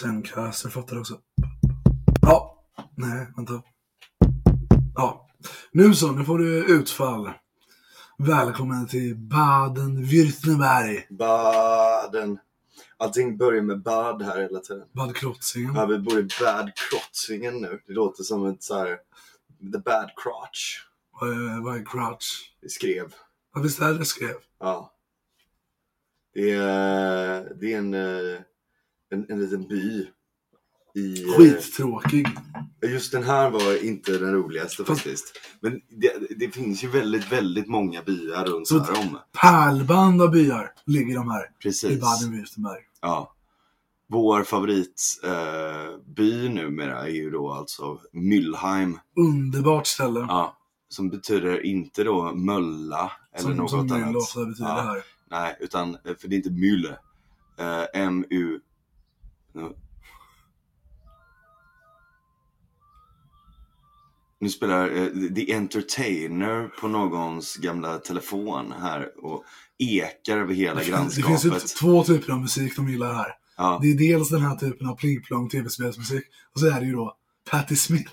Zencaster fattar också. Ja, nej, vänta. Ja, nu så, nu får du utfall. Välkommen till Baden-Württemberg. Baden. Allting börjar med bad här hela tiden. Bad Krotzingen. Ja, vi bor i Bad Krotzingen nu. Det låter som ett så här, The Bad Crotch. Vad är, vad är crotch? Vi skrev. Ja, visst är det skrev? Ja. Det är, det är en, eh, en, en liten by. I, eh, Skittråkig. Just den här var inte den roligaste Fast- faktiskt. Men det, det finns ju väldigt, väldigt många byar runt Så- här om. Pärlband av byar ligger de här i Precis. Baden-Württemberg. Ja. Vår favoritby eh, numera är ju då alltså Mülheim. Underbart ställe. Ja. Som betyder inte då mölla eller som något som annat. Ofta betyder Ja. här. Nej, utan eh, för det är inte Mülle. Eh, M-U... Nu- Nu spelar eh, The Entertainer på någons gamla telefon här och ekar över hela Det finns, det finns grannskapet. ju två typer av musik de gillar här. Ja. Det är dels den här typen av pling-plong tv-spelsmusik och så är det ju då Patti Smith.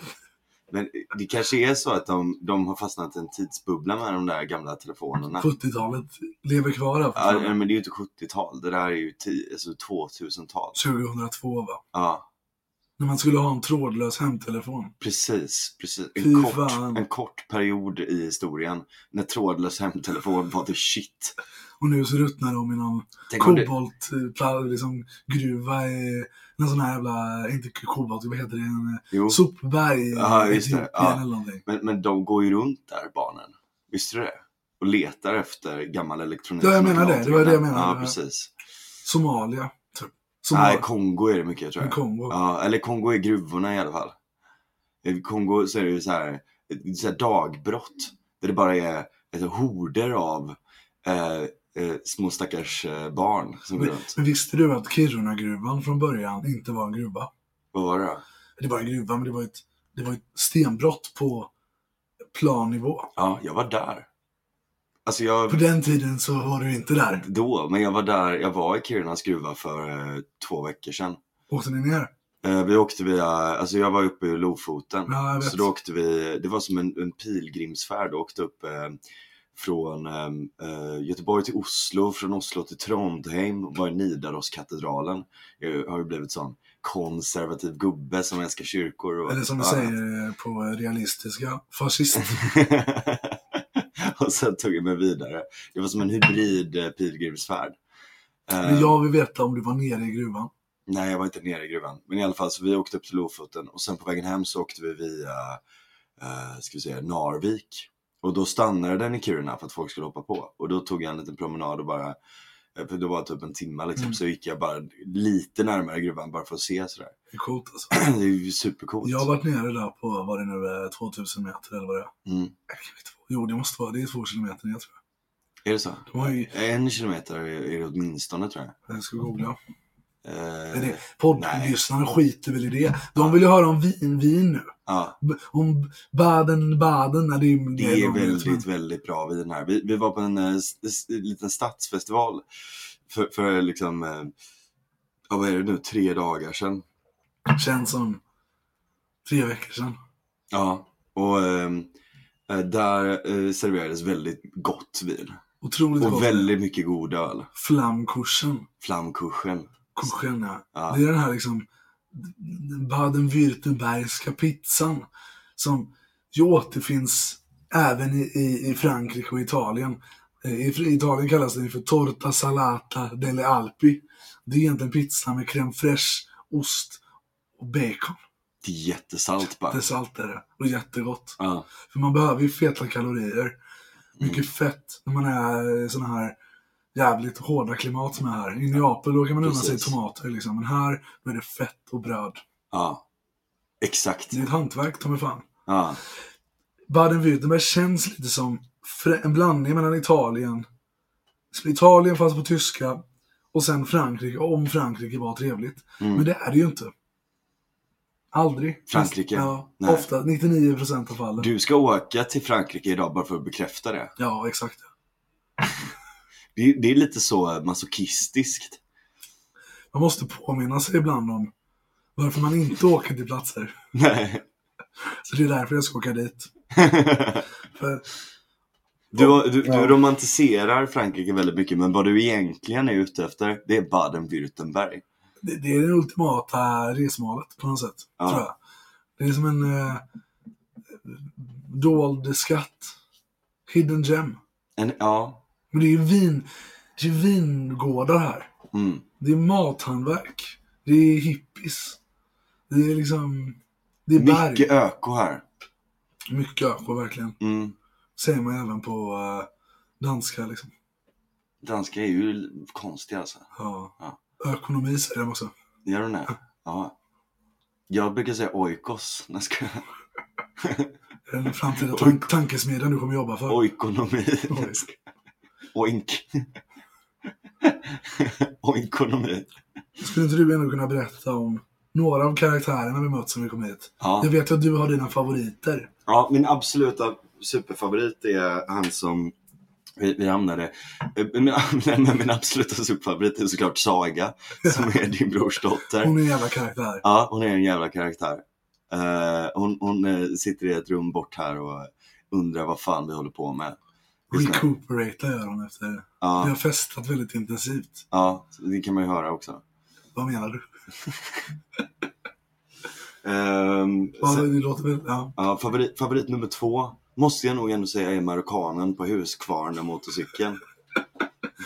Men det kanske är så att de, de har fastnat i en tidsbubbla med de där gamla telefonerna. 70-talet lever kvar här Ja, men det är ju inte 70-tal, det där är ju alltså 2000-tal. 2002 va? Ja, När man skulle ha en trådlös hemtelefon. precis. precis. En, kort, fan. en kort period i historien när trådlös hemtelefon var the shit. Och nu så ruttnar de i någon Tänk om det, kobolt, eh, liksom, gruva i en sån här jävla, inte kobolt, vad heter det? En eh, jo, sopberg i just det. Etiopien Ja. eller någonting. men, men de går ju runt där, barnen. Visste du det? Och letar efter gammal elektronik. Ja, jag menar de det. Det var det jag menade. Ja, precis. Somalia, typ. Nej, Somalia. Kongo är det mycket tror jag. Kongo. Ja, eller Kongo är gruvorna i alla fall. I Kongo så är det ju så här, så här dagbrott. Där det bara är alltså, horder av eh, eh, små stackars eh, barn som går Men, runt. men visste du att Kiruna-gruvan från början inte var en gruva? Vad var det då? Det var en gruva, men det var ett, det var ett stenbrott på plannivå. Ja, jag var där. Alltså jag, På den tiden så var du inte där. då, men jag var där, jag var i Kirunas gruva för eh, två veckor sedan. Åkte ni ner? Eh, vi åkte via, alltså jag var uppe i Lofoten. Ja, jag vet. Så då åkte vi, det var som en, en pilgrimsfärd, åkte upp eh, från eh, eh, Göteborg till Oslo, från Oslo till Trondheim och var i Nidaroskatedralen. Jag har ju blivit sån konservativ gubbe som älskar kyrkor. Och, Eller som annat. säger eh, på realistiska, fascist. och sen tog jag mig vidare. Det var som en hybrid eh, pilgrimsfärd. Eh, Men jag vill veta om du var nere i gruvan. Nej, jag var inte nere i gruvan. Men i alla fall, så vi åkte upp till Lofoten och sen på vägen hem så åkte vi via, eh, ska vi säga, Narvik. Och då stannade den i Kiruna för att folk skulle hoppa på. Och då tog jag en liten promenad och bara, eh, för det var typ en timme liksom, Mm. så gick jag bara lite närmare gruvan bara för att se sådär. Det är coolt alltså. det är ju supercoolt. Jag har varit nere där på, vad det nu är, 2000 meter eller vad det är. Mm. Jag. Jo, det måste vara, det är två kilometer ner tror Är det så? De ju- En kilometer är det åtminstone tror jag. jag. Jag ska googla. Eh, Är det, poddlyssnarna skiter väl i det. De vill ju höra om vin, vin nu. Ja, B- Om Baden, Baden. nej, Det är, det är vet, väldigt, väldigt bra vin här. Vi, vi var på en s- s- liten stadsfestival för, för liksom, ja, vad är det nu, tre dagar sedan. Känns som tre veckor sedan. Ja, och eh, där serverades väldigt gott vin. Otroligt Och gott. väldigt mycket god öl. Flamkursen. Flamkursen. Kursen, ja. Ja. Det är den här liksom Baden-Württembergska pizzan. Som ju återfinns även i, i, i Frankrike och Italien. Eh, I Italien kallas den för Torta Salata delle Alpi. Det är egentligen pizza med crème fraîche, ost och bacon. Det är jättesalt bara. Det är det. Och jättegott. Ja, För man behöver ju feta kalorier. Mycket Mm. fett när man är sådana här jävligt hårda klimat som är här. I Neapel då kan man unna sig tomater liksom. Men här då är det fett och bröd. ja. Exakt. Det är ett hantverk, ta mig fan. Ja. Baden-Württemberg känns lite som en blandning mellan Italien, Italien fast på tyska, och sen Frankrike, om Frankrike var trevligt. Mm. Men det är det ju inte. Aldrig. Frankrike? Ja, Nej. ofta. 99% av fallen. Du ska åka till Frankrike idag bara för att bekräfta det. Ja, exakt. Det är, det är lite så masochistiskt. Man måste påminna sig ibland om Varför man inte åker till platser. Nej. Så det är därför jag ska åka dit. För, Du, du, du romantiserar Frankrike väldigt mycket, men vad du egentligen är ute efter, det är Baden-Württemberg. det, det är det ultimata resmålet på något sätt. Ja. Tror jag. Det är som en eh, dold skatt. Hidden gem. En, ja. Men det är ju vin, det är vingårdar här. Mm. Det är mathantverk. Det är hippies. Det är liksom... Det är berg. Mycket öko här. Mycket öko verkligen. Mm. Säger man även på eh, danska liksom. Danska är ju konstiga alltså. Ja. Ja. Ökonomi säger de också. Gör de det? Ja. Jag brukar säga oikos. när jag ska... Är Den framtida tan- tankesmedjan du kommer jobba för. Oikonomi. Oj. Oink. Oikonomi. Skulle inte du ändå kunna berätta om några av karaktärerna vi mött som vi kom hit? Ja. Jag vet att du har dina favoriter. ja, min absoluta superfavorit är han som vi, vi hamnade... eh, Min, min, min absoluta superfavorit är såklart Saga, som är din brors dotter. Hon är en jävla karaktär. Ja, hon är en jävla karaktär. Eh, hon hon eh, sitter i ett rum bort här och undrar vad fan vi håller på med. Recuperata gör hon efter. Vi Ja, har festat väldigt intensivt. ja, det kan man ju höra också. Vad menar du? Ja, Ehm, sen, det låter väl... Ja. ja, favorit, favorit nummer två måste jag nog ändå säga är marockanen på Huskvarna motorcykeln.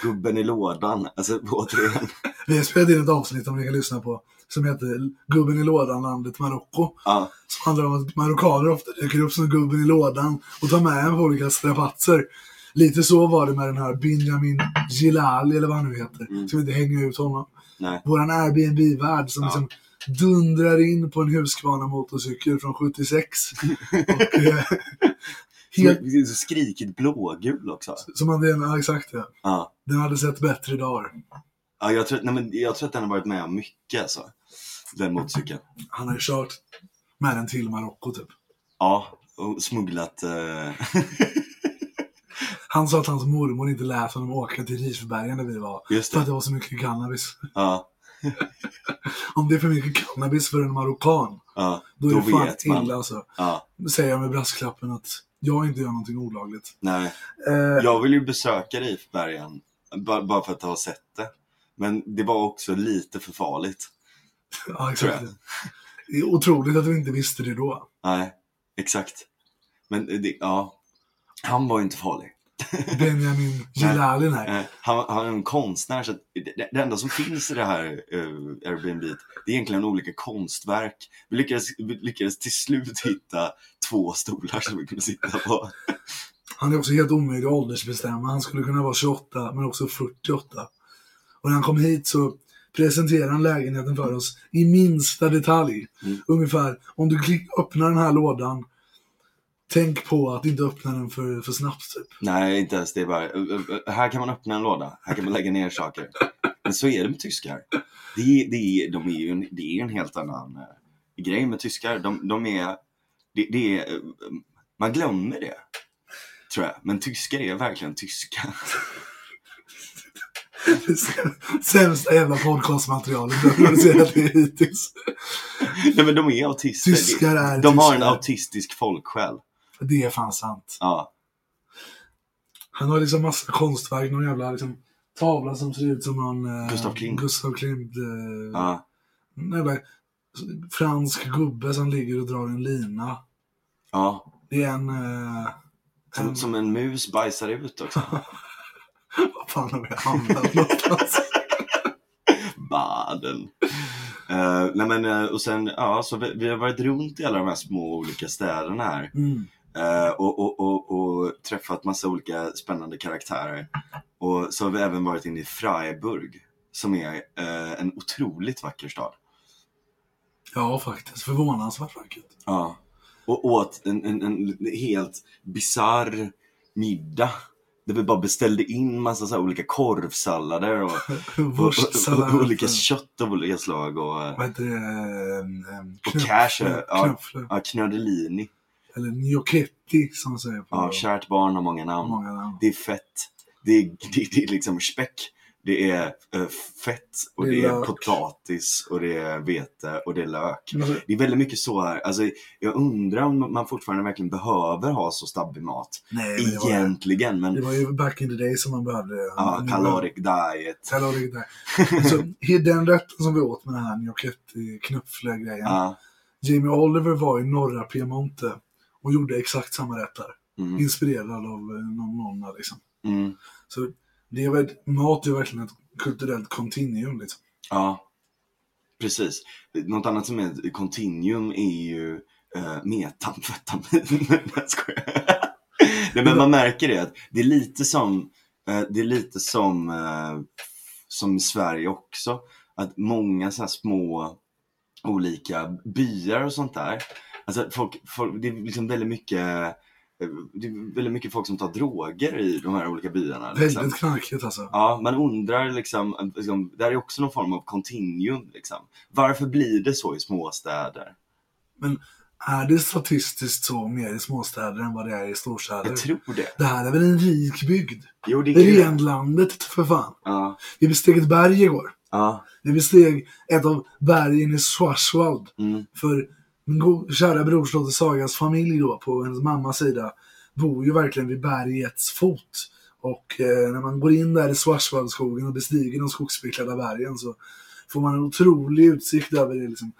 Gubben i lådan. Alltså återigen. Vi har spelat in ett avsnitt om ni kan lyssna på. Som heter Gubben i lådan, landet Marocko. Ja, Som handlar om att marockaner ofta dyker upp som gubben i lådan och tar med en på olika strapatser. Lite så var det med den här Benjamin Gilali, eller vad han nu heter. Mm. Som inte hänger ut honom. nej. Våran Airbnb-värd som Ja. liksom dundrar in på en Husqvarna motorcykel från 76. och, eh, helt, Som- Skrikigt blågul också. som hade en, ja exakt ja. Ja. Den hade sett bättre dagar. Ja, jag, tror, nej, men jag tror att den har varit med om mycket alltså. Den motorcykeln. Han har ju kört med den till Marocko typ. Ja, och smugglat... Eh... Han sa att hans mormor inte lät honom åka till Risbergen när vi var. För att det. var så mycket cannabis. Ja, Om det är för mycket cannabis för en marockan, ja. då är Då det fan man. illa alltså. ja. Säger jag med brasklappen att jag inte gör någonting olagligt. Nej. Eh, Jag vill ju besöka Rifbergen. Bara, för att ha sett det. Men det var också lite för farligt. ja, exakt. Det är otroligt att du inte visste det då. Nej, exakt. Men det, ja. Han var ju inte farlig. Benjamin nej. Eh, Han, han är en konstnär, så det, det enda som finns i det här uh, Airbnb, det är egentligen olika konstverk. Vi lyckades, vi lyckades till slut hitta två stolar som vi kunde sitta på. Han är också helt omöjlig att åldersbestämma. Han skulle kunna vara 28, men också 48. Och när han kom hit så presenterade han lägenheten för oss i minsta detalj. Mm. Ungefär, om du klick, öppnar den här lådan, tänk på att inte öppna den för, för snabbt. Typ. Nej, inte ens det. Är bara, här kan man öppna en låda, här kan man lägga ner saker. Men så är det med tyskar. Det, det, de är ju en, det är en helt annan eh, grej med tyskar. De, de är, det, det är, eh, man glömmer det, tror jag. Men tyskar är verkligen tyska. Sämsta jävla podcastmaterialet du har producerat hittills. Nej men de är autister. Tyskar är de har en tyskar. autistisk folksjäl. Det är fan sant. Ja. Han har liksom massa konstverk, någon jävla liksom, tavla som ser ut som någon... Eh, Gustav Klimt. Gustav Klimt. Eh, ja. Jävla fransk gubbe som ligger och drar en lina. ja. Det är en... Eh, Som, en som en mus bajsar ut också. vad fan har vi hamnat någonstans? Baden. Eh, nej men, eh, och sen, ja, så vi, vi har varit runt i alla de här små olika städerna här. Mm. Eh, och, och, och, och träffat massa olika spännande karaktärer. Och så har vi även varit inne i Freiburg. Som är eh, en otroligt vacker stad. Ja, faktiskt. Förvånansvärt vackert. Ja. Och åt en, en, en helt bizarr middag. Där vi bara beställde in massa så olika korvsallader och, och, och, och olika kött av olika slag. Och, eh, Vad heter det? Um, um, Och cashew, ja. Ja, knödelini. Eller gnocchetti som man säger på Ja, kärt barn har många namn. många namn. Det är fett. Det är, det, det är liksom späck Det är eh, fett och Det det är lök. potatis och det är vete och det är lök. Alltså, Det är väldigt mycket så här, alltså jag undrar om man fortfarande verkligen behöver ha så stabbig mat. nej, men det var, Egentligen, men det var ju back in the day som man behövde ja, Nu- caloric diet. Caloric diet. Så den rätten som vi åt med den här gnocchetti knuffle-grejen. Ja, Jamie Oliver var i norra Piemonte och gjorde exakt samma rätt där. mm, Inspirerad av eh, någon nonna liksom. mm, Så det är väl, mat är verkligen ett kulturellt continuum liksom. ja, precis. Något annat som är ett continuum är ju uh, metamfetamin. Nej, jag skojar. Nej, men man märker det att det är lite som, eh, det är lite som, eh, som i Sverige också. Att många så här små olika byar och sånt där. Alltså folk, folk, det är liksom väldigt mycket eh, det är väldigt mycket folk som tar droger i de här olika byarna. Liksom. Väldigt knarkigt alltså. Ja, man undrar liksom, liksom, det här är också någon form av continuum. Liksom. Varför blir det så i småstäder? Är det statistiskt så mer i småstäder än vad det är i storstäder? Jag tror det. Det här är väl en rik bygd? Jo, det är Renlandet för fan. Ja, Vi besteg ett berg igår. ja, Vi besteg ett av bergen i Schwarzwald. mm, För min go- kära brorsdotter Sagas familj då, på hennes mammas sida, bor ju verkligen vid bergets fot. Och eh, när man går in där i Schwarzwaldskogen och bestiger de skogsbeklädda bergen så får man en otrolig utsikt över det liksom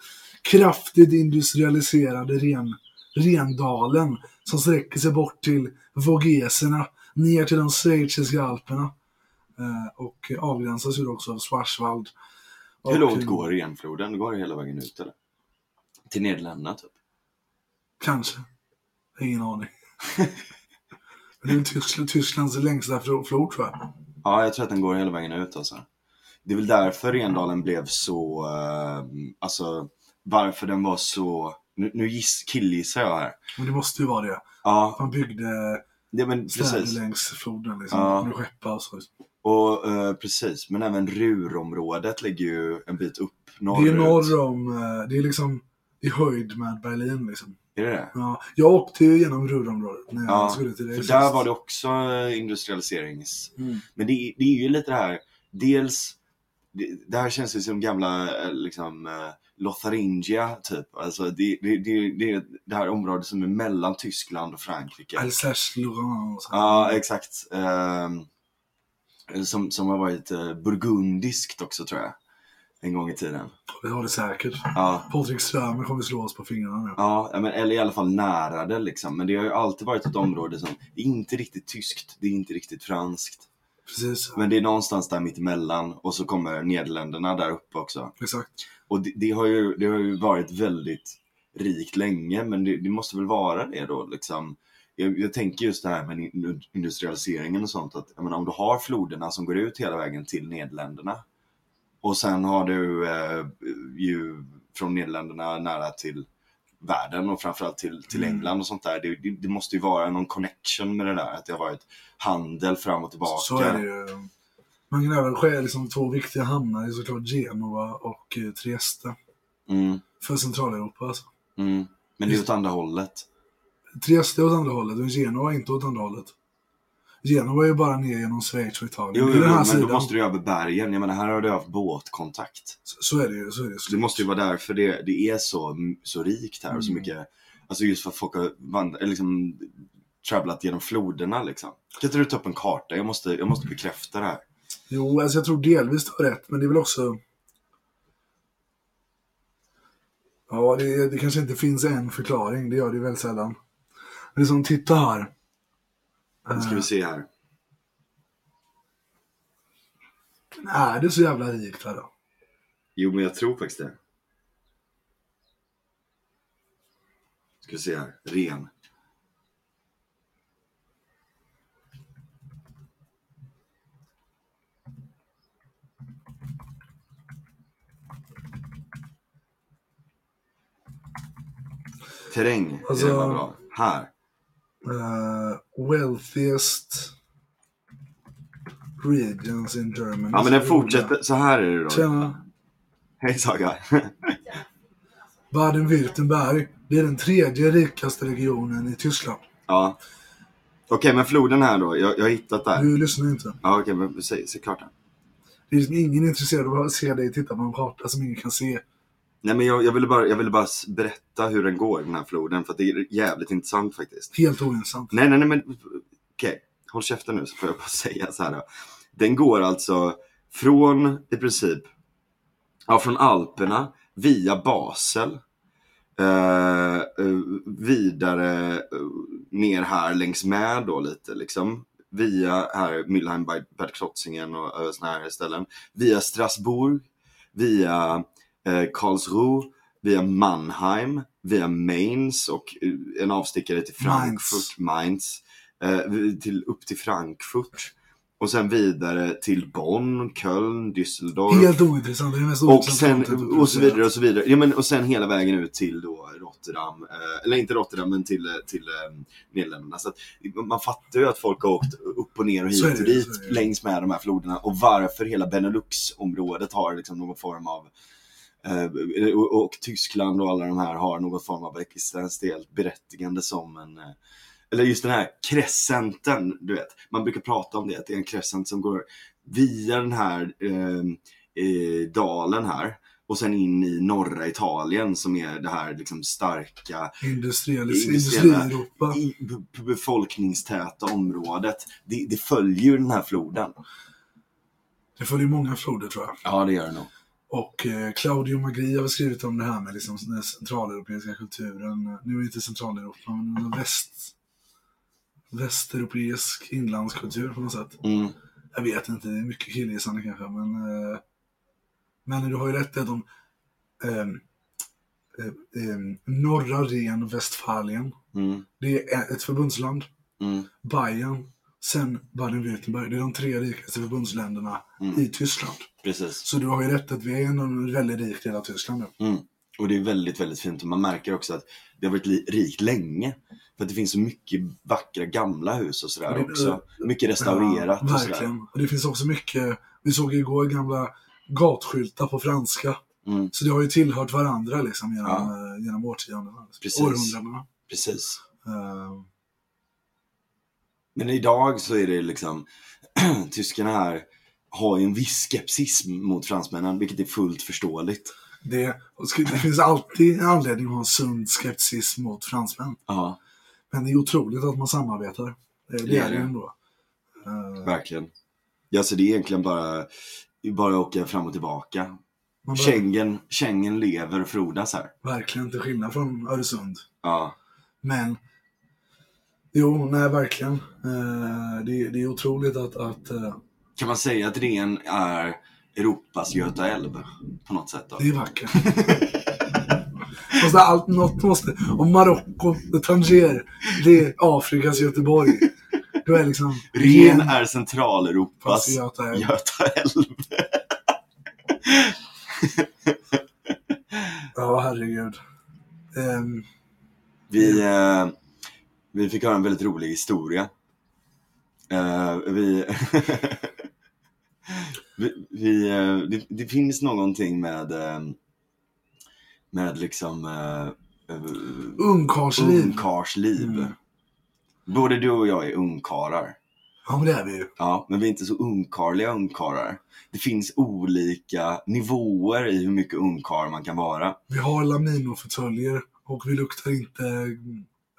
kraftigt industrialiserade ren, Rendalen som sträcker sig bort till Vogeserna, ner till de schweiziska alperna. Eh, och avgränsas ju också av Schwarzwald. Hur långt eh, går Renfloden? Går det hela vägen ut eller? Till Nederländerna typ? Kanske. Ingen aning. Men det är Tyskland, Tysklands längsta flo- flod tror jag. Ja, jag tror att den går hela vägen ut alltså. Det är väl därför Rendalen blev så, eh, alltså varför den var så, nu, nu giss, killgissar jag här. Men det måste ju vara det. Ja, Man byggde det, men städer precis. längs floden liksom. Ja. Med skeppa och så. Och eh, precis, men även Rurområdet ligger ju en bit upp Det norrut. är norr om, eh, det är liksom i höjd med Berlin liksom. Är det det? Ja, jag åkte ju genom Ruhrområdet när jag Ja, skulle till det. För där var det också eh, industrialiserings... Mm. Men det, det är ju lite det här, dels, det, det här känns ju som gamla eh, liksom, eh, Lotharingia typ. Alltså det, det, det, det är det här området som är mellan Tyskland och Frankrike. Alsace-Lorraine och. Ja, exakt. Ehm, som, som har varit burgundiskt också tror jag. En gång i tiden. Det har det säkert. Ja, Patrik Strömer kommer slå oss på fingrarna nu. ja men, eller i alla fall nära det liksom. Men det har ju alltid varit ett område som, det är inte riktigt tyskt, det är inte riktigt franskt. Precis, Men det är någonstans där mitt emellan och så kommer Nederländerna där uppe också. exakt. Och det, det, har, ju, det har ju varit väldigt rikt länge, men det, det måste väl vara det då liksom. Jag, jag tänker just det här med in- industrialiseringen och sånt, att menar, om du har floderna som går ut hela vägen till Nederländerna och sen har du eh, ju från Nederländerna nära till världen och framförallt till, till Mm. England och sånt där. Det, det, det måste ju vara någon connection med det där, att det har varit handel fram och tillbaka. Så är det ju. Man kan även skära liksom två viktiga hamnar såklart Genova och eh, Trieste. Mm, För Centraleuropa alltså. mm. Men det är åt andra hållet. Trieste är åt andra hållet och Genova är inte åt andra hållet. Genova är ju bara ner genom Schweiz och Italien. Jo, jo, här men sidan. då måste du över bergen. Jag menar, här har du haft båtkontakt. så, så är det ju. Så är det, Så det måste ju vara därför det, det är så, så rikt här och så Mm. mycket, alltså just för att folk har vandrat, liksom travlat genom floderna liksom. Kan inte du ta upp en karta? Jag måste, jag måste bekräfta det här. Jo, alltså jag tror delvis du har rätt, men det är väl också... Ja, det, det kanske inte finns en förklaring. Det gör det ju väldigt sällan. Men det är som, titta här. Nu ska vi se här. Är det så jävla här då? Jo, men jag tror faktiskt det. Ska vi se här. Ren. Terräng. Alltså- var bra. Här. Uh, wealthiest regions in Germany. Ja, men den fortsätter. Så här är det då. Tjena. Hej Saga. Baden-Württemberg. Det är den tredje rikaste regionen i Tyskland. ja. Okej, men floden här då. Jag, jag har hittat där. Du lyssnar inte. Ja, okej, men säg, säg klart den. Det är liksom ingen intresserad av att se dig titta på en karta som ingen kan se. Nej men jag, jag, ville bara, jag ville bara berätta hur den går, den här floden, för att det är jävligt intressant faktiskt. Helt ointressant. Nej, nej, nej, men okej. Håll käften nu så får jag bara säga så här. Då. Den går alltså från i princip, ja från Alperna via Basel. Eh, eh, vidare eh, ner här längs med då lite liksom. Via här Mülheim Bad Krotzingen och uh, såna här ställen. Via Strasbourg. Via eh, Karlsruhe. Via Mannheim. Via Mainz och eh, en avstickare till Frankfurt. Mainz. Eh, till, upp till Frankfurt. Och sen vidare till Bonn, Köln, Düsseldorf. Helt ointressant. Det är mest Och sen, och så vidare och så vidare. Ja, men, och sen hela vägen ut till då Rotterdam. Eh, eller inte Rotterdam, men till, eh, till eh, Nederländerna. Så att, man fattar ju att folk har åkt upp och ner och hit och dit det. längs med de här floderna. Och varför hela Benelux-området har liksom någon form av och, och Tyskland och alla de här har någon form av existentiellt berättigande som en eh, eller just den här crescenten, du vet. Man brukar prata om det, att det är en crescent som går via den här eh, eh, dalen här och sen in i norra Italien som är det här liksom starka Industriella- befolkningstäta området. Det, det följer ju den här floden. Det följer många floder tror jag. Ja, det gör det nog. Och eh, Claudio Magri har väl skrivit om det här med liksom, den centraleuropeiska kulturen. Nu är inte Centraleuropa, men en väst, västeuropeisk inlandskultur på något sätt. Mm. Jag vet inte, det är mycket killgissande kanske, men, eh, men du har ju rätt i att de ehm, eh, ehm, norra Ren Westfalien, Mm. det är ett förbundsland. Mm. Bayern, sen Baden-Württemberg. Det är de tre rikaste förbundsländerna Mm. i Tyskland. Precis. Så du har ju rätt att vi är en väldigt rik del av Tyskland nu. Mm. Och det är väldigt, väldigt fint. Och man märker också att det har varit rikt länge. För att det finns så mycket vackra gamla hus och sådär det- också. Mycket restaurerat Ja, och sådär. verkligen. Och det finns också mycket, vi såg igår gamla gatskyltar på franska. Mm. Så det har ju tillhört varandra liksom genom, Ja. eh, genom årtiondena. Precis. Århundradena. Precis. Eh, Men idag så är det liksom, tyskarna här har ju en viss skepsis mot fransmännen, vilket är fullt förståeligt. det, det finns alltid en anledning att ha en sund skepsis mot fransmän. Ja, Men det är otroligt att man samarbetar. Det, det Det är det ändå. Eh, verkligen. Ja, så det är egentligen bara, bara att åka fram och tillbaka. man bara, Schengen, Schengen lever och frodas här. verkligen till skillnad från Öresund. Ja, Men Jo, nej verkligen. Eh, det, det är otroligt att, att eh, kan man säga att Ren är Europas Göta älv på något sätt då? det är vackert. Fast allt, något måste... Om Marocko, Tanger, det är Afrikas Göteborg. Då är liksom... Ren är Centraleuropas Göta älv. Göta älv. Ja, herregud. Ehm, Vi, eh, vi fick höra en väldigt rolig historia. Eh, vi, vi, vi, eh, det, det finns någonting med, eh, med liksom Ungkarlsliv. ungkarlsliv. Mm. Både du och jag är ungkarlar. Ja, men det är vi ju. Ja, men vi är inte så ungkarliga ungkarlar. Det finns olika nivåer i hur mycket ungkarl man kan vara. Vi har laminofåtöljer och vi luktar inte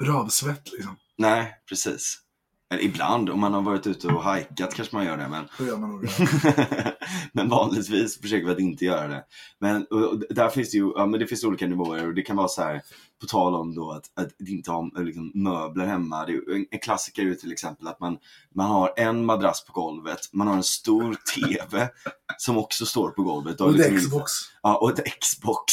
rövsvett liksom. Nej, precis. Eller ibland, om man har varit ute och hajkat kanske man gör det, men, gör man det. men vanligtvis försöker vi att inte göra det. Men och, och där finns det ju, ja men det finns olika nivåer och det kan vara så här, på tal om då att, att inte ha liksom, möbler hemma. Det är, en, en klassiker är ju till exempel att man, man har en madrass på golvet, man har en stor TV som också står på golvet. Och liksom ett inte- Xbox. Ja, och ett Xbox.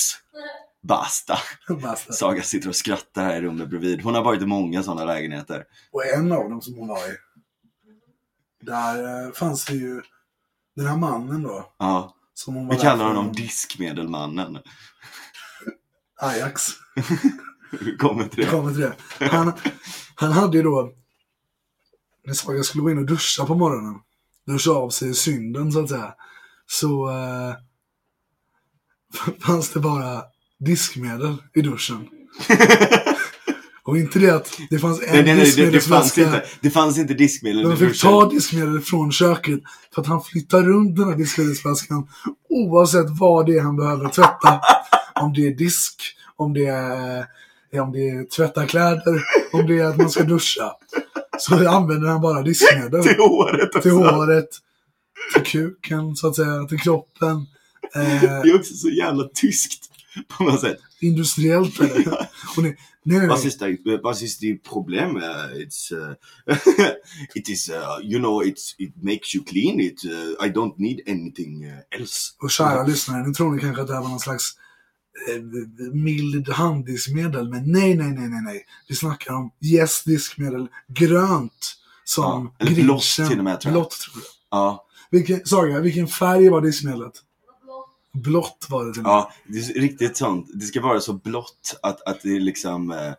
Basta. Basta. Saga sitter och skrattar här i rummet bredvid. Hon har varit i många sådana lägenheter. Och en av dem som hon var i. Där eh, fanns det ju den här mannen då. Ja, Som hon var vi kallar honom Diskmedelmannen. Ajax. Kommer till det? kommer till det. Han, han hade ju då, när Saga skulle gå in och duscha på morgonen, duscha av sig synden så att säga, så eh, fanns det bara diskmedel i duschen. Och inte det att det fanns en Nej, nej, nej, det, det, fanns diskmedelsflaska. inte, det fanns inte diskmedel. De fick ta diskmedel från köket för att han flyttar runt den här diskmedelsflaskan oavsett vad det är han behöver tvätta. Om det är disk, om det är, om det är tvätta kläder, om det är att man ska duscha. Så använder han bara diskmedel Till håret också. till håret, till kuken så att säga, till kroppen. Eh, Det är också så jävla tyskt på något sätt. industriellt det. Och det, nej, nej, Vad nej. is det, vad is the problem? Uh, it's, uh, it is, uh, you know, it's, it makes you clean. It, I don't need anything else. Och kära lyssnare, nu tror ni kanske att det här var någon slags mild handdiskmedel. Men nej, nej, nej, nej, nej. Vi snackar om yes diskmedel, grönt. Som Ja, eller grinchen. blått till och med, tror jag. Blått tror jag. Ja, Vilken, Saga, vilken färg var diskmedlet? Blått var det till ja, det är riktigt sånt. Det ska vara så blått att, att det liksom eh,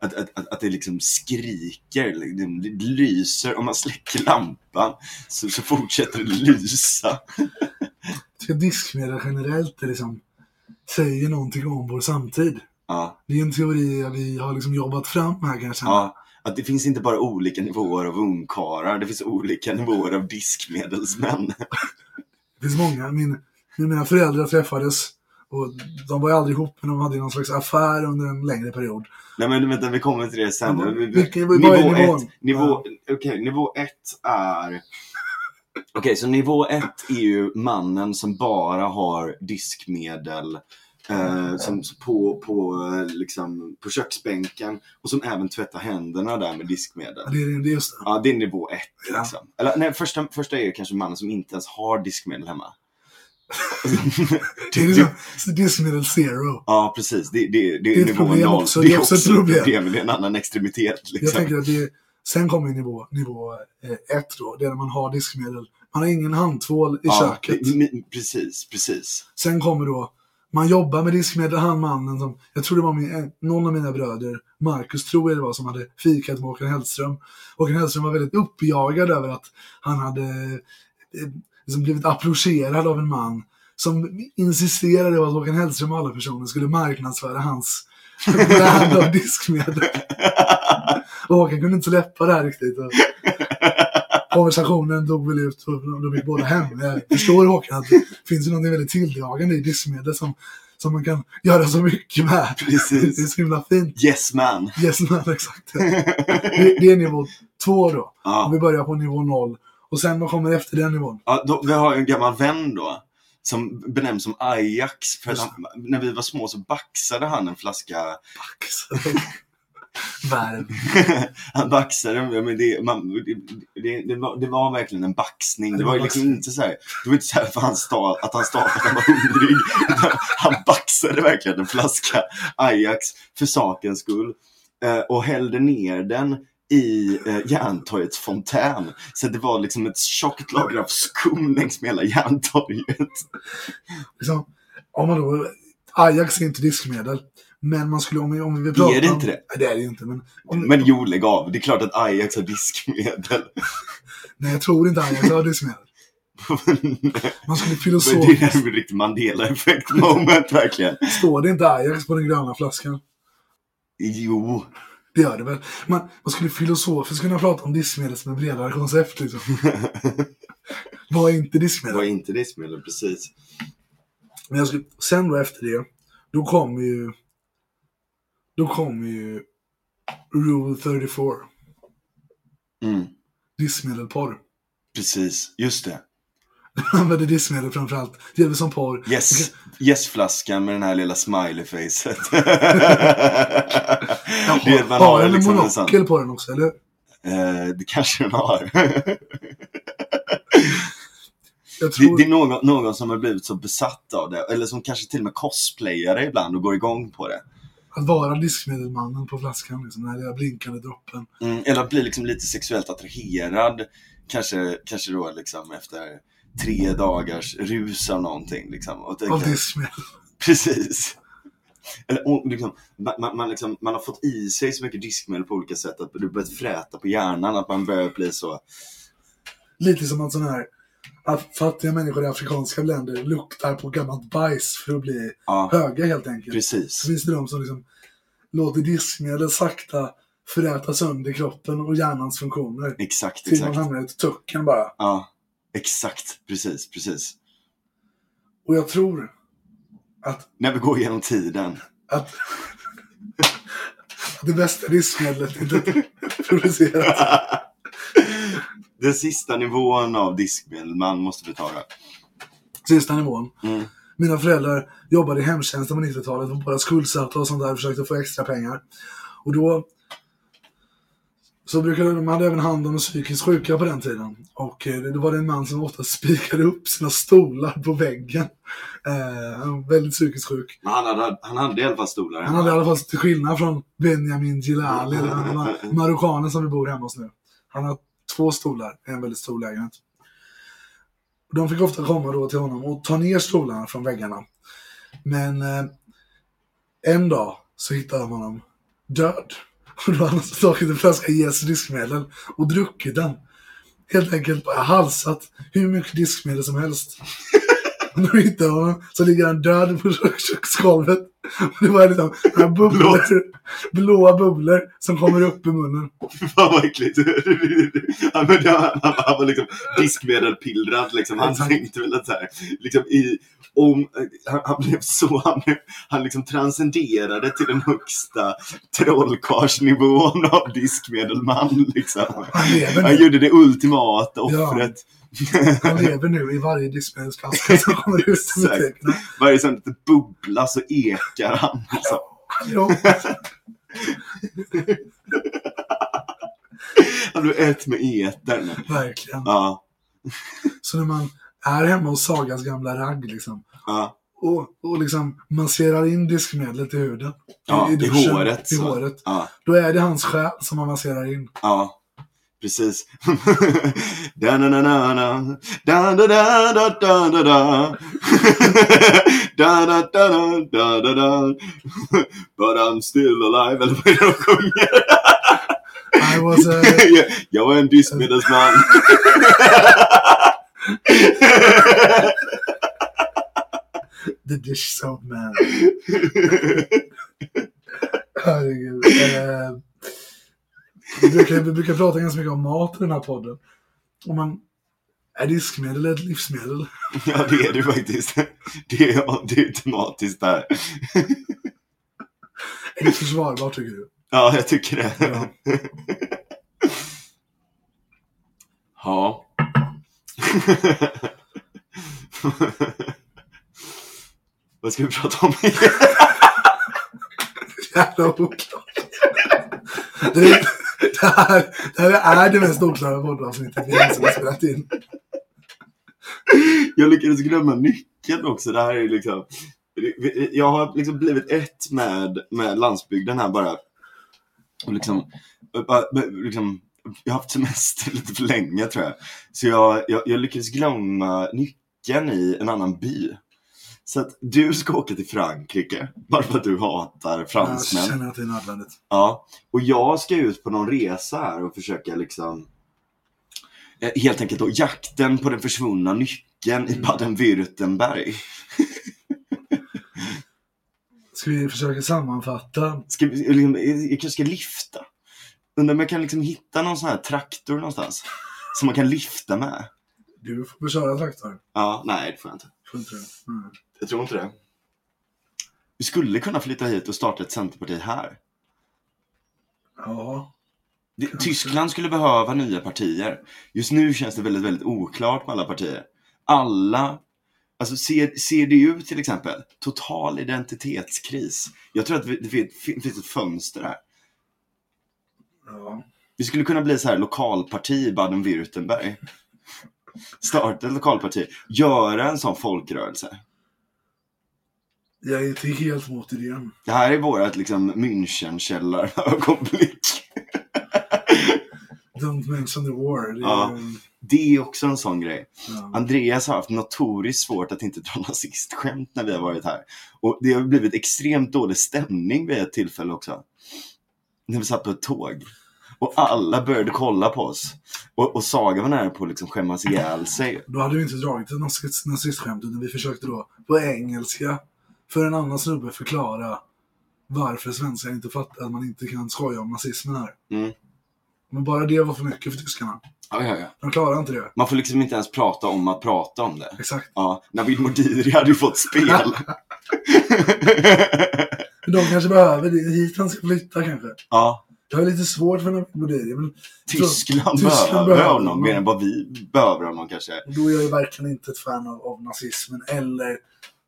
att, att, att, att det liksom skriker, liksom, det lyser. Om man släcker lampan så, så fortsätter det lysa. Ska diskmedel generellt är liksom, säger någonting om vår samtid. Ja, Det är en teori vi har liksom jobbat fram här kanske. ja. Att det finns inte bara olika nivåer av ungkarlar, det finns olika nivåer av diskmedelsmän. Det finns många. Min, när mina föräldrar träffades och de var ju aldrig ihop men de hade någon slags affär under en längre period. Nej men vänta, vi kommer till det sen. Ja, Vi- vi- vilken- nivå nivån? ett, nivå, okej, nivå ett är... Okej, så nivå ett är ju mannen som bara har diskmedel eh, som, på, på, eh, liksom, på köksbänken och som även tvättar händerna där med diskmedel. Ja, Det är, det är just det. Ja, det är nivå ett. Ja. Liksom. Eller, nej, första, första är ju kanske mannen som inte ens har diskmedel hemma. Det är liksom diskmedel zero. Ja, precis. Det, det, det, Det är ett nivå problem noll. också. Det är också ett problem. Det är en annan extremitet. Liksom. Jag tänker att det är, sen kommer nivå, nivå eh, ett då. Det är när man har diskmedel. Man har ingen handtvål i ja, köket. det- Precis, precis. Sen kommer då, man jobbar med diskmedel, han mannen som, jag tror det var min, en- någon av mina bröder, Marcus tror jag det var, som hade fikat med Håkan Hellström. Håkan Hellström var väldigt uppjagad över att han hade eh, liksom blivit approcherad av en man som insisterade på att Håkan Hellström och alla personer skulle marknadsföra hans brand av diskmedel. Och Håkan kunde inte släppa det här riktigt. Och konversationen dog väl ut och de gick båda hem. Jag förstår Håkan att det finns ju något väldigt tilldragande i diskmedel som, som man kan göra så mycket med. Precis. Det är så himla fint. Yes man. Yes man, exakt. Det, det är nivå två då. Om Ja. vi börjar på nivå noll. Och sen vad kommer efter den nivån? Ja, då, vi har en gammal vän då. Som benämns som Ajax. För han, när vi var små så baxade han en flaska. Värld. han baxade, men det, man, det, det, det, var, det var verkligen en baxning. Det var ju liksom inte så här, det var inte så här för han stav, att han stavade att han var hungrig. Han baxade verkligen en flaska Ajax för sakens skull. Eh, och hällde ner den i eh, Järntorgets fontän. Så det var liksom ett tjockt lager av skum längs med hela Järntorget. Liksom, om man då, Ajax är inte diskmedel. Men man skulle, om vi, om vi vill prata Är det inte det? Nej, det är det inte. Men, om, Men jo, lägg av. Det är klart att Ajax har diskmedel. nej, jag tror inte Ajax har diskmedel. Man skulle Men det filosofiskt... är en riktigt Mandela-effekt moment verkligen. Står det inte Ajax på den gröna flaskan? Jo, Det gör det väl. Man, man skulle filosofiskt kunna prata om diskmedel som ett bredare koncept. Liksom. Vad är inte diskmedel? var inte diskmedel precis. Men jag skulle, sen då efter det, då kommer ju... Då kommer ju Rule 34. Mm, Diskmedelporr. precis, just det. Använder diskmedel framförallt. Det gäller som porr. Yes, yes-flaskan med den här lilla smiley-facet. Har har den en liksom en monokel på den också, eller Eh, det kanske den har. Jag det, tror... det är någon, någon som har blivit så besatt av det. Eller som kanske till och med cosplayar det ibland och går igång på det. Att vara diskmedelmannen på flaskan, liksom, den här lilla blinkande droppen. Mm, eller att bli liksom lite sexuellt attraherad. Kanske, kanske då liksom efter tre dagars rus av någonting. Liksom, och tänka, Av diskmedel. Precis. Eller, och, liksom, man, man, man, liksom, man har fått i sig så mycket diskmedel på olika sätt att det börjat fräta på hjärnan. Att man börjar bli så... Lite som att sådana här att fattiga människor i afrikanska länder luktar på gammalt bajs för att bli Ja, höga helt enkelt. Så precis. finns det de som liksom låter diskmedel sakta föräta sönder kroppen och hjärnans funktioner. Exakt, Tills man exakt. hamnar i ett tucken bara. Ja, exakt. Precis, precis. Och jag tror att, När vi går genom tiden. att, det bästa diskmedlet inte produceras. Den sista nivån av diskmedel man måste betala. Sista nivån. Mm. Mina föräldrar jobbade i hemtjänsten på 90-talet och bara skuldsatta och sånt där och försökte få extra pengar. Och då så brukade de hade även hand om psykiskt sjuka på den tiden. Och eh, det var en man som ofta spikade upp sina stolar på väggen. Eh, han var väldigt psykiskt sjuk. Men han hade, han hade i alla fall stolar Han hade i alla fall till skillnad från Benjamin Gilali, den ma- marockanen som vi bor hemma hos nu. Han har två stolar i en väldigt stor lägenhet. De fick ofta komma då till honom och ta ner stolarna från väggarna. Men eh, en dag så hittade de honom död. Och då hade han alltså tagit en flaska Yes diskmedel och druckit den. Helt enkelt bara halsat hur mycket diskmedel som helst. När vi hittade honom så ligger han död på kök- köksgolvet. Det var liksom några bubblor, blåa bubblor som kommer upp i munnen. Fan vad äckligt. Han, han, han, han var liksom diskmedelpillrad liksom. Han tänkte väl att så här, liksom i, om, han, han blev så, han, blev- han liksom transcenderade till den högsta trollkarlsnivån av diskmedelman liksom. Han Han gjorde det ultimata Ja. Han lever nu i varje diskmedelsflaska som kommer ut i Exakt. butikerna. Varje sån liten bubbla så ekar han. Liksom. Ja, Han blev ett med etern. verkligen. Ja, Så när man är hemma hos Sagas gamla ragg liksom, ja, och, och liksom masserar in diskmedlet i huden. ja, i, duschen, håret. I håret. Ja. Då är det hans själ som man masserar in. Ja, precis. da da da da da da da da da da da da da da da da da da da But I'm still alive Eller vad är det de sjunger? I was a, Jag- var en diskmedelsman. the dish soap man. Herregud. Eh, vi, brukar, vi brukar prata ganska mycket om mat i den här podden. Om man, är diskmedel ett livsmedel? Ja, det är det faktiskt. Det är, det är tematiskt där. Är det försvarbart tycker du? Ja, jag tycker det. Ja. Ja. Vad ska vi prata om? Jävla oklart. Det, här, det här är det mest oklara poddavsnittet vi någonsin har spelat in. Jag lyckades glömma nyckeln också. Det här är liksom... Jag har liksom blivit ett med, med landsbygden här bara. Och liksom, bara- liksom, jag har haft semester lite för länge tror jag. Så jag, jag, jag lyckades glömma nyckeln i en annan by. Så att du ska åka till Frankrike, bara för att du hatar Jag fransmän. känner att det är nödvändigt. Ja, och jag ska ut på någon resa här och försöka liksom eh, helt enkelt då jakten på den försvunna nyckeln i Baden-Württemberg. Ska vi försöka sammanfatta? Ska vi, liksom, jag kanske ska lifta. Undrar om jag kan liksom hitta någon sån här traktor någonstans. Som man kan lifta med. Du får köra traktor. Ja, nej det får jag inte. Får inte det? Mm. Jag tror inte det. Vi skulle kunna flytta hit och starta ett centerparti här. Ja. Det. Tyskland skulle behöva nya partier. Just nu känns det väldigt, väldigt oklart med alla partier. Alla, alltså CDU till exempel, total identitetskris. Jag tror att det fin- fin- finns ett fönster här. ja. Vi skulle kunna bli så här lokalparti i Baden-Württemberg. Starta ett lokalparti, göra en sån folkrörelse. Jag är inte helt mot idén. Det här är vårat liksom München-källarögonblick. Don't mention the war. Det är, Ja. Det är också en sån grej. ja. Andreas har haft notoriskt svårt att inte dra nazistskämt när vi har varit här. Och det har blivit extremt dålig stämning vid ett tillfälle också. När vi satt på ett tåg. Och alla började kolla på oss. Och, och Saga var nära på att liksom skämmas ihjäl sig. Då hade vi inte dragit ett nazist- nazistskämt utan vi försökte då på engelska för en annan snubbe förklara varför svenskar inte fattar att man inte kan skoja om nazismen här. Mm. Men bara det var för mycket för tyskarna. Ja, ja, ja. De klarar inte det. Man får liksom inte ens prata om att prata om det. Exakt. Ja, Navid Modiri hade ju fått spel. De kanske behöver det. Hit han ska flytta kanske. ja, Jag har lite svårt för Navid Modiri. Men Tyskland, Tyskland behöver honom. mer än vad vi behöver honom kanske. då är jag ju verkligen inte ett fan av, av nazismen eller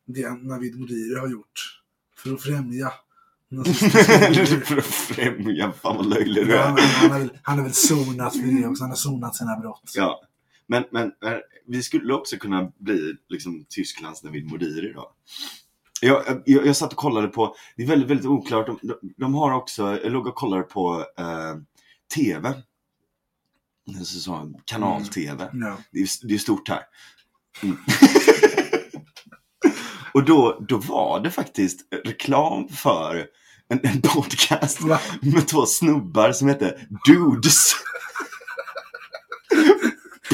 det Navid Modiri har gjort för att främja. För att främja, fan vad löjlig du Ja, men är. han, har väl, han har väl sonat för det också. Han har sonat sina brott. Ja. Men, men men vi skulle också kunna bli liksom Tysklands Navid Modiri då. Jag, jag, jag satt och kollade på, det är väldigt, väldigt oklart, de, de, de har också, jag låg och kollade på eh, TV. Kanal-TV. Ja. Det är, det är stort här. Mm. och då, då var det faktiskt reklam för en, en podcast Va? med två snubbar som heter Dudes.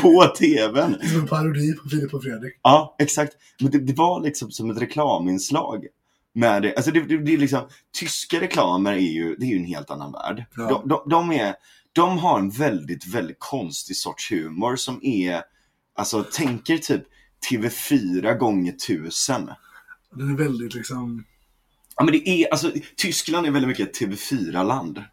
på TVn. Som en parodi på Filip och Fredrik. Ja, exakt. Men det, det var liksom som ett reklaminslag. Med det. Alltså det, det, det är liksom, tyska reklamer är ju, det är ju en helt annan värld. Ja. De, de, de, är, de har en väldigt, väldigt konstig sorts humor som är, alltså tänker typ TV4 gånger tusen. Den är väldigt liksom... Ja men det är, alltså Tyskland är väldigt mycket ett TV4-land.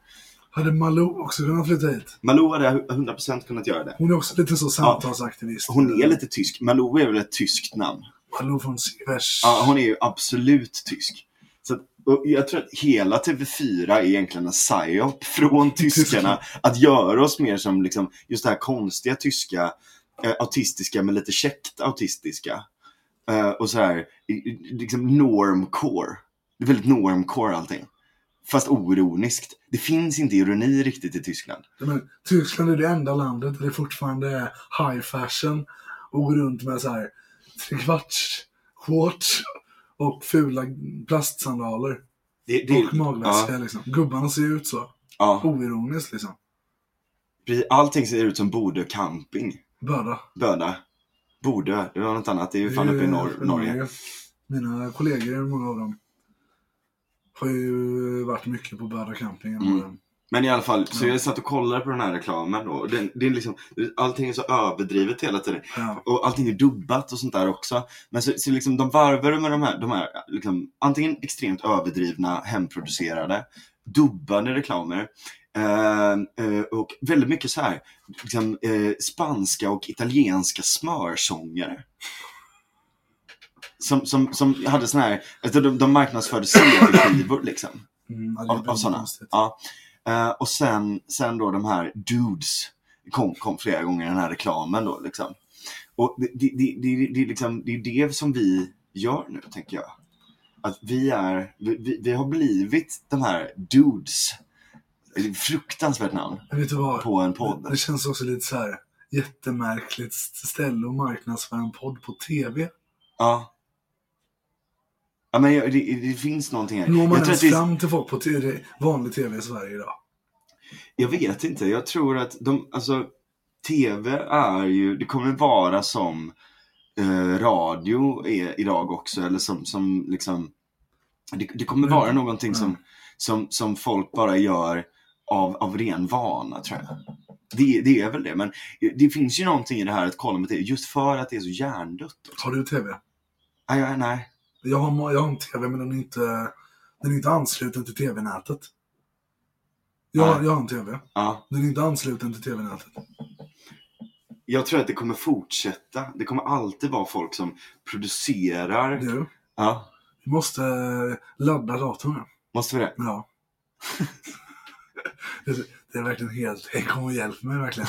Hade Malou också kunnat flytta hit? Malou hade 100% kunnat göra det. Hon är också lite så samtalsaktivist. Hon är lite tysk. Malou är väl ett tyskt namn? Malou från Sivers. Ja, hon är ju absolut tysk. Så att, jag tror att hela TV4 är egentligen en psyop från tyskarna. Att göra oss mer som liksom, just det här konstiga tyska, eh, autistiska men lite käckt autistiska. Eh, och så här, liksom normcore. Det är väldigt normcore allting. Fast oironiskt. Det finns inte ironi riktigt i Tyskland. Men, Tyskland är det enda landet där det fortfarande är high fashion och går runt med så här trekvarts shorts och fula plastsandaler. Det, det, och magväska ja, liksom. Gubbarna ser ut så. ja. Oironiskt liksom. Allting ser ut som Bodö camping. Böda. Böda. Bodö, det var något annat. Det är ju fan uppe i Nor- Norge. Mina kollegor, många av dem, har ju varit mycket på Böda camping. Mm. Men i alla fall, så Ja. jag satt och kollade på den här reklamen då. Den, det är liksom, allting är så överdrivet hela tiden. Ja. Och allting är dubbat och sånt där också. Men så, så liksom, de varvar med de här, de här liksom, antingen extremt överdrivna, hemproducerade, dubbade reklamer. Eh, eh, och väldigt mycket så här, liksom, eh, spanska och italienska smörsångare. Som, som, som hade såna här, alltså de, de marknadsförde CD-skivor liksom. Mm, Av, av sådana. Ja. Eh, och sen, sen då de här dudes kom, kom flera gånger i den här reklamen då liksom. Och det, det, det, det, det, är liksom, det är det som vi gör nu, tänker jag. Att vi är, vi, vi, vi har blivit de här dudes. Fruktansvärt namn vet du vad? på en podd. det känns också lite så här jättemärkligt ställe att marknadsföra en podd på TV. Ja. Ja men det, det finns någonting här. Når man ens det, fram till folk på TV, vanlig TV i Sverige idag? Jag vet inte. Jag tror att de, alltså, TV är ju, det kommer vara som eh, radio är idag också. Eller som, som liksom, det, det kommer vara Mm. någonting som, som, som folk bara gör av, av ren vana tror jag. Det, det är väl det. Men det finns ju någonting i det här att kolla med TV, just för att det är så hjärndött. Har du TV? Nej, nej, nej. Jag har, jag har en TV men den är inte, den är inte ansluten till TV-nätet. Jag, jag har en TV. Ja. Den är inte ansluten till TV-nätet. Jag tror att det kommer fortsätta. Det kommer alltid vara folk som producerar. Du, Ja, vi måste ladda datorn måste vi det? Ja. det, är verkligen helt... Hej, kom och hjälp mig verkligen.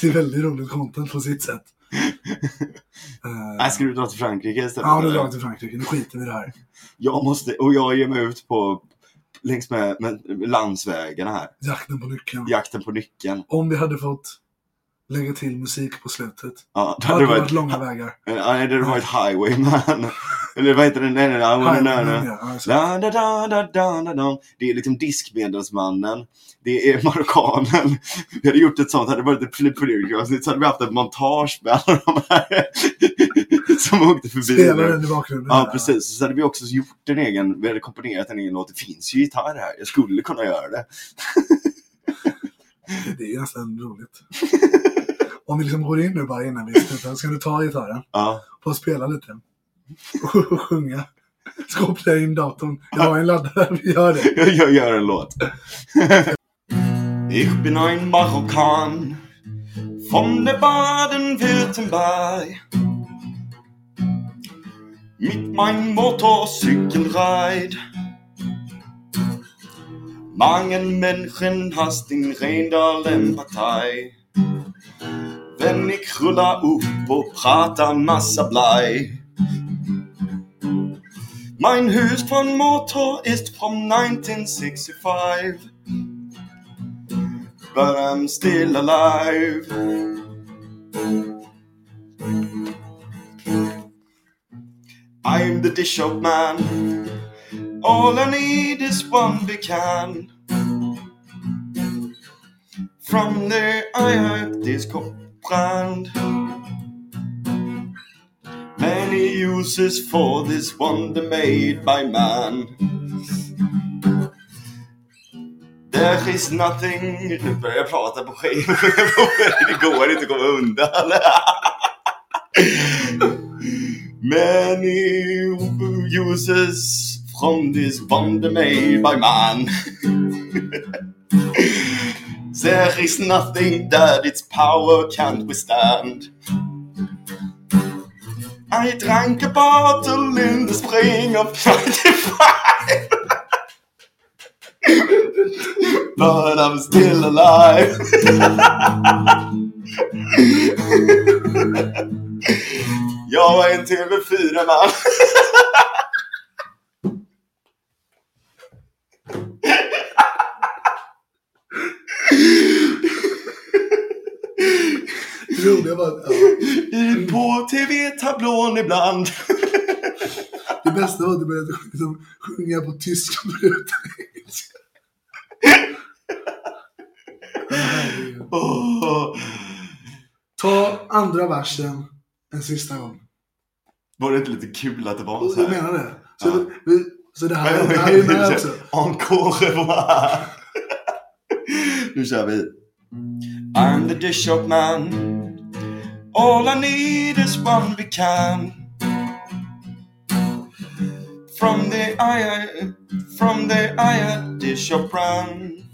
det är väldigt roligt content på sitt sätt. Nej, ska du dra till Frankrike istället? ja, då drar jag till Frankrike. Nu skiter vi i det här. Jag måste, och jag ger mig ut på längs med, med landsvägarna här. Jakten på nyckeln. Jakten på nyckeln. Om vi hade fått lägga till musik på slutet. Ja, Det det hade hade varit varit, långa vägar. ja, det hade varit Highwayman. Eller vad heter den? Nej, nej, nej, ja, exakt. Da, da, da, da, da, da. Det är liksom diskmedelsmannen. Det är marockanen. Vi hade gjort ett sånt, hade det varit ett Filip Fredrik avsnitt så hade vi haft ett montage med alla de här som åkte förbi. Spelar nu. den i bakgrunden. Ja, precis. Så hade vi också gjort en egen, vi hade komponerat en egen låt. Det finns ju gitarr här. Jag skulle kunna göra det. Det är nästan roligt. Om vi liksom går in nu bara innan vi slutar, ska du ta gitarren Ja. och spela lite? Och sjunga. Ska koppla in datorn. Jag har en laddare, vi gör det. Jag, jag gör en låt. ich bin ein Marokkan von der Baden-Württemberg. Mit meinem Motorcykelride. Mange Menschen hast den Rendalen-Partei. Wenn ich rullar upp och pratar massa blaj. Mein Motor ist from 1965. But I'm still alive. I'm the dish man. All I need is one big can. From there I have this cup brand. Many uses for this wonder made by man. There is nothing... Nu börjar jag prata på skivan. Det går inte att komma undan. Many uses from this wonder made by man. There is nothing that its power can't withstand. I drank a bottle in the spring of 95. but I'm still alive. Jag är en TV4-man. Var att, ja, I- På TV-tablån ibland. det bästa var att du började liksom, sjunga på tyska och utan engelska. Åh. Ta andra versen en sista gång. Var det inte lite kul att det var så jag här? menar det. Så, Ja. vi, så det här, det här är med också. Encore revoir. Nu kör vi. I'm the dish up man. All I need is one we can. From the eye, from the eye dish up run.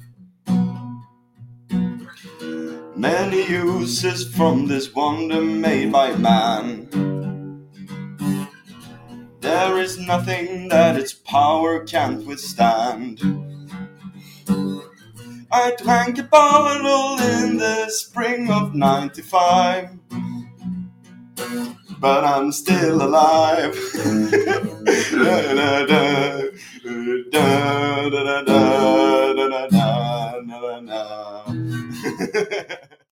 Many uses from this wonder made by man. There is nothing that its power can't withstand. I drank a bottle in the spring of 95. But I'm still alive.